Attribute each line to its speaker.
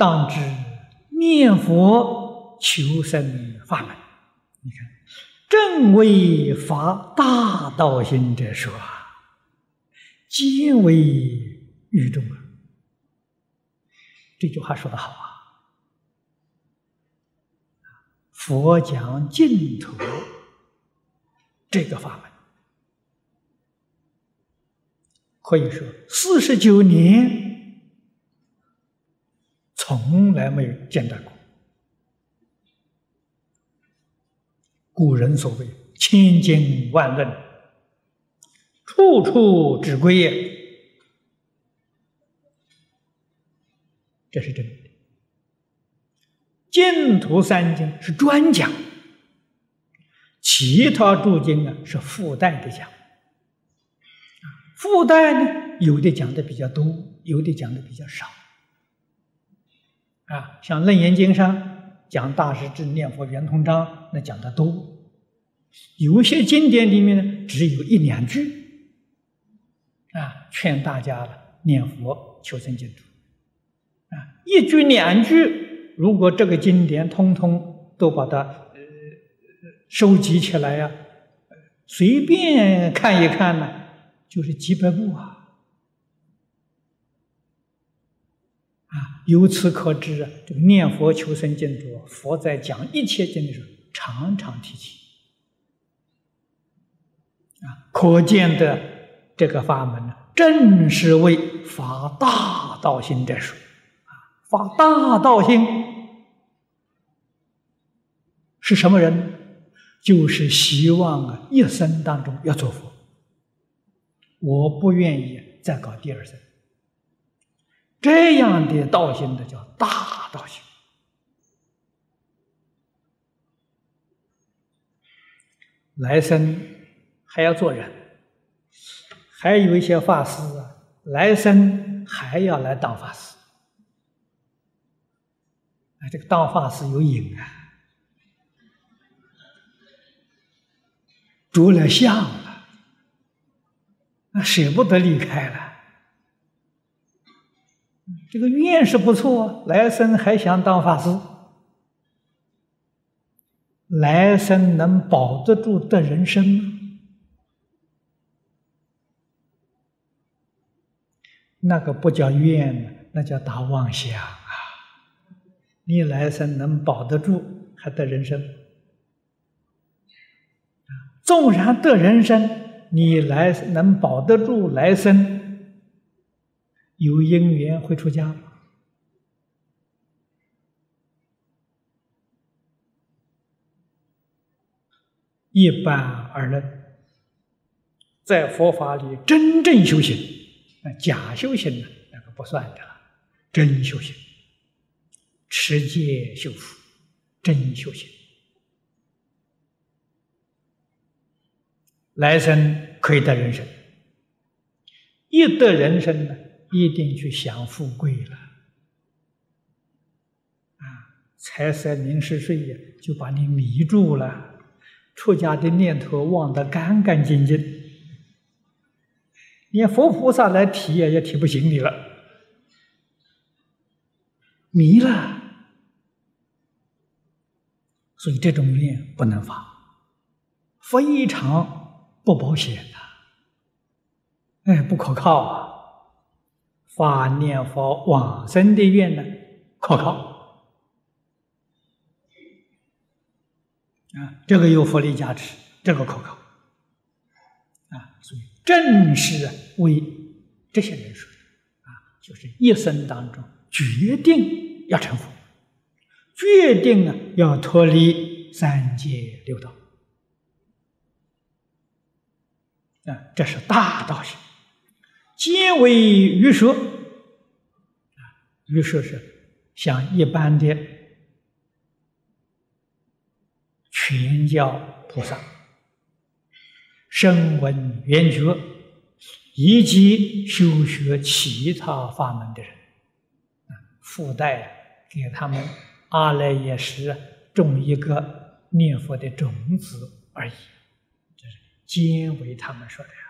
Speaker 1: 当知念佛求生法门。你看，正为发大道心者说，皆为愚众啊！这句话说的好啊！佛讲净土这个法门，可以说四十九年从来没有间断过。古人所谓“千经万论，处处指归也”，这是真的。净土三经是专讲，其他诸经呢是附带的讲。附带呢，有的讲的比较多，有的讲的比较少。啊，像《楞严经》上讲大师至念佛圆通章，那讲的多。有些经典里面呢，只有一两句。啊，劝大家念佛求生净土。啊，一句两句。如果这个经典通通都把它呃收集起来呀，随便看一看呢，就是几百部啊！啊，由此可知啊，这个念佛求生净土，佛在讲一切经的时候，常常提起。啊，可见的这个法门呢，正是为发大道心者说。啊发大道心是什么人？就是希望啊，一生当中要做佛。我不愿意再搞第二生。这样的道心的叫大道心。来生还要做人，还有一些法师啊，来生还要来当法师。啊，这个当法师有瘾啊，着了相了，那舍不得离开了。这个愿是不错，来生还想当法师，来生能保得住的人生吗？那个不叫愿，那叫大妄想啊。你来生能保得住，还得人生；纵然得人生，你来能保得住来生，有因缘会出家吗？一般而论，在佛法里真正修行，那假修行呢？那个不算的了，真修行。持戒修福，真修行，来生可以得人生。一得人生呢，一定去享富贵了。啊，财色名食睡呀，就把你迷住了，出家的念头忘得干干净净，连佛菩萨来提呀，也提不醒你了，迷了。所以这种念不能发，非常不保险的，哎，不可靠啊！发念佛往生的愿呢，可靠啊，这个有佛力加持，这个可靠啊。所以正是为这些人说的啊，就是一生当中决定要成佛。决定啊，要脱离三界六道啊，这是大道行，皆为余舍于是是像一般的全教菩萨、声闻缘觉以及修学其他法门的人，附带给他们。阿赖耶识种一个念佛的种子而已，这是兼为他们说的呀。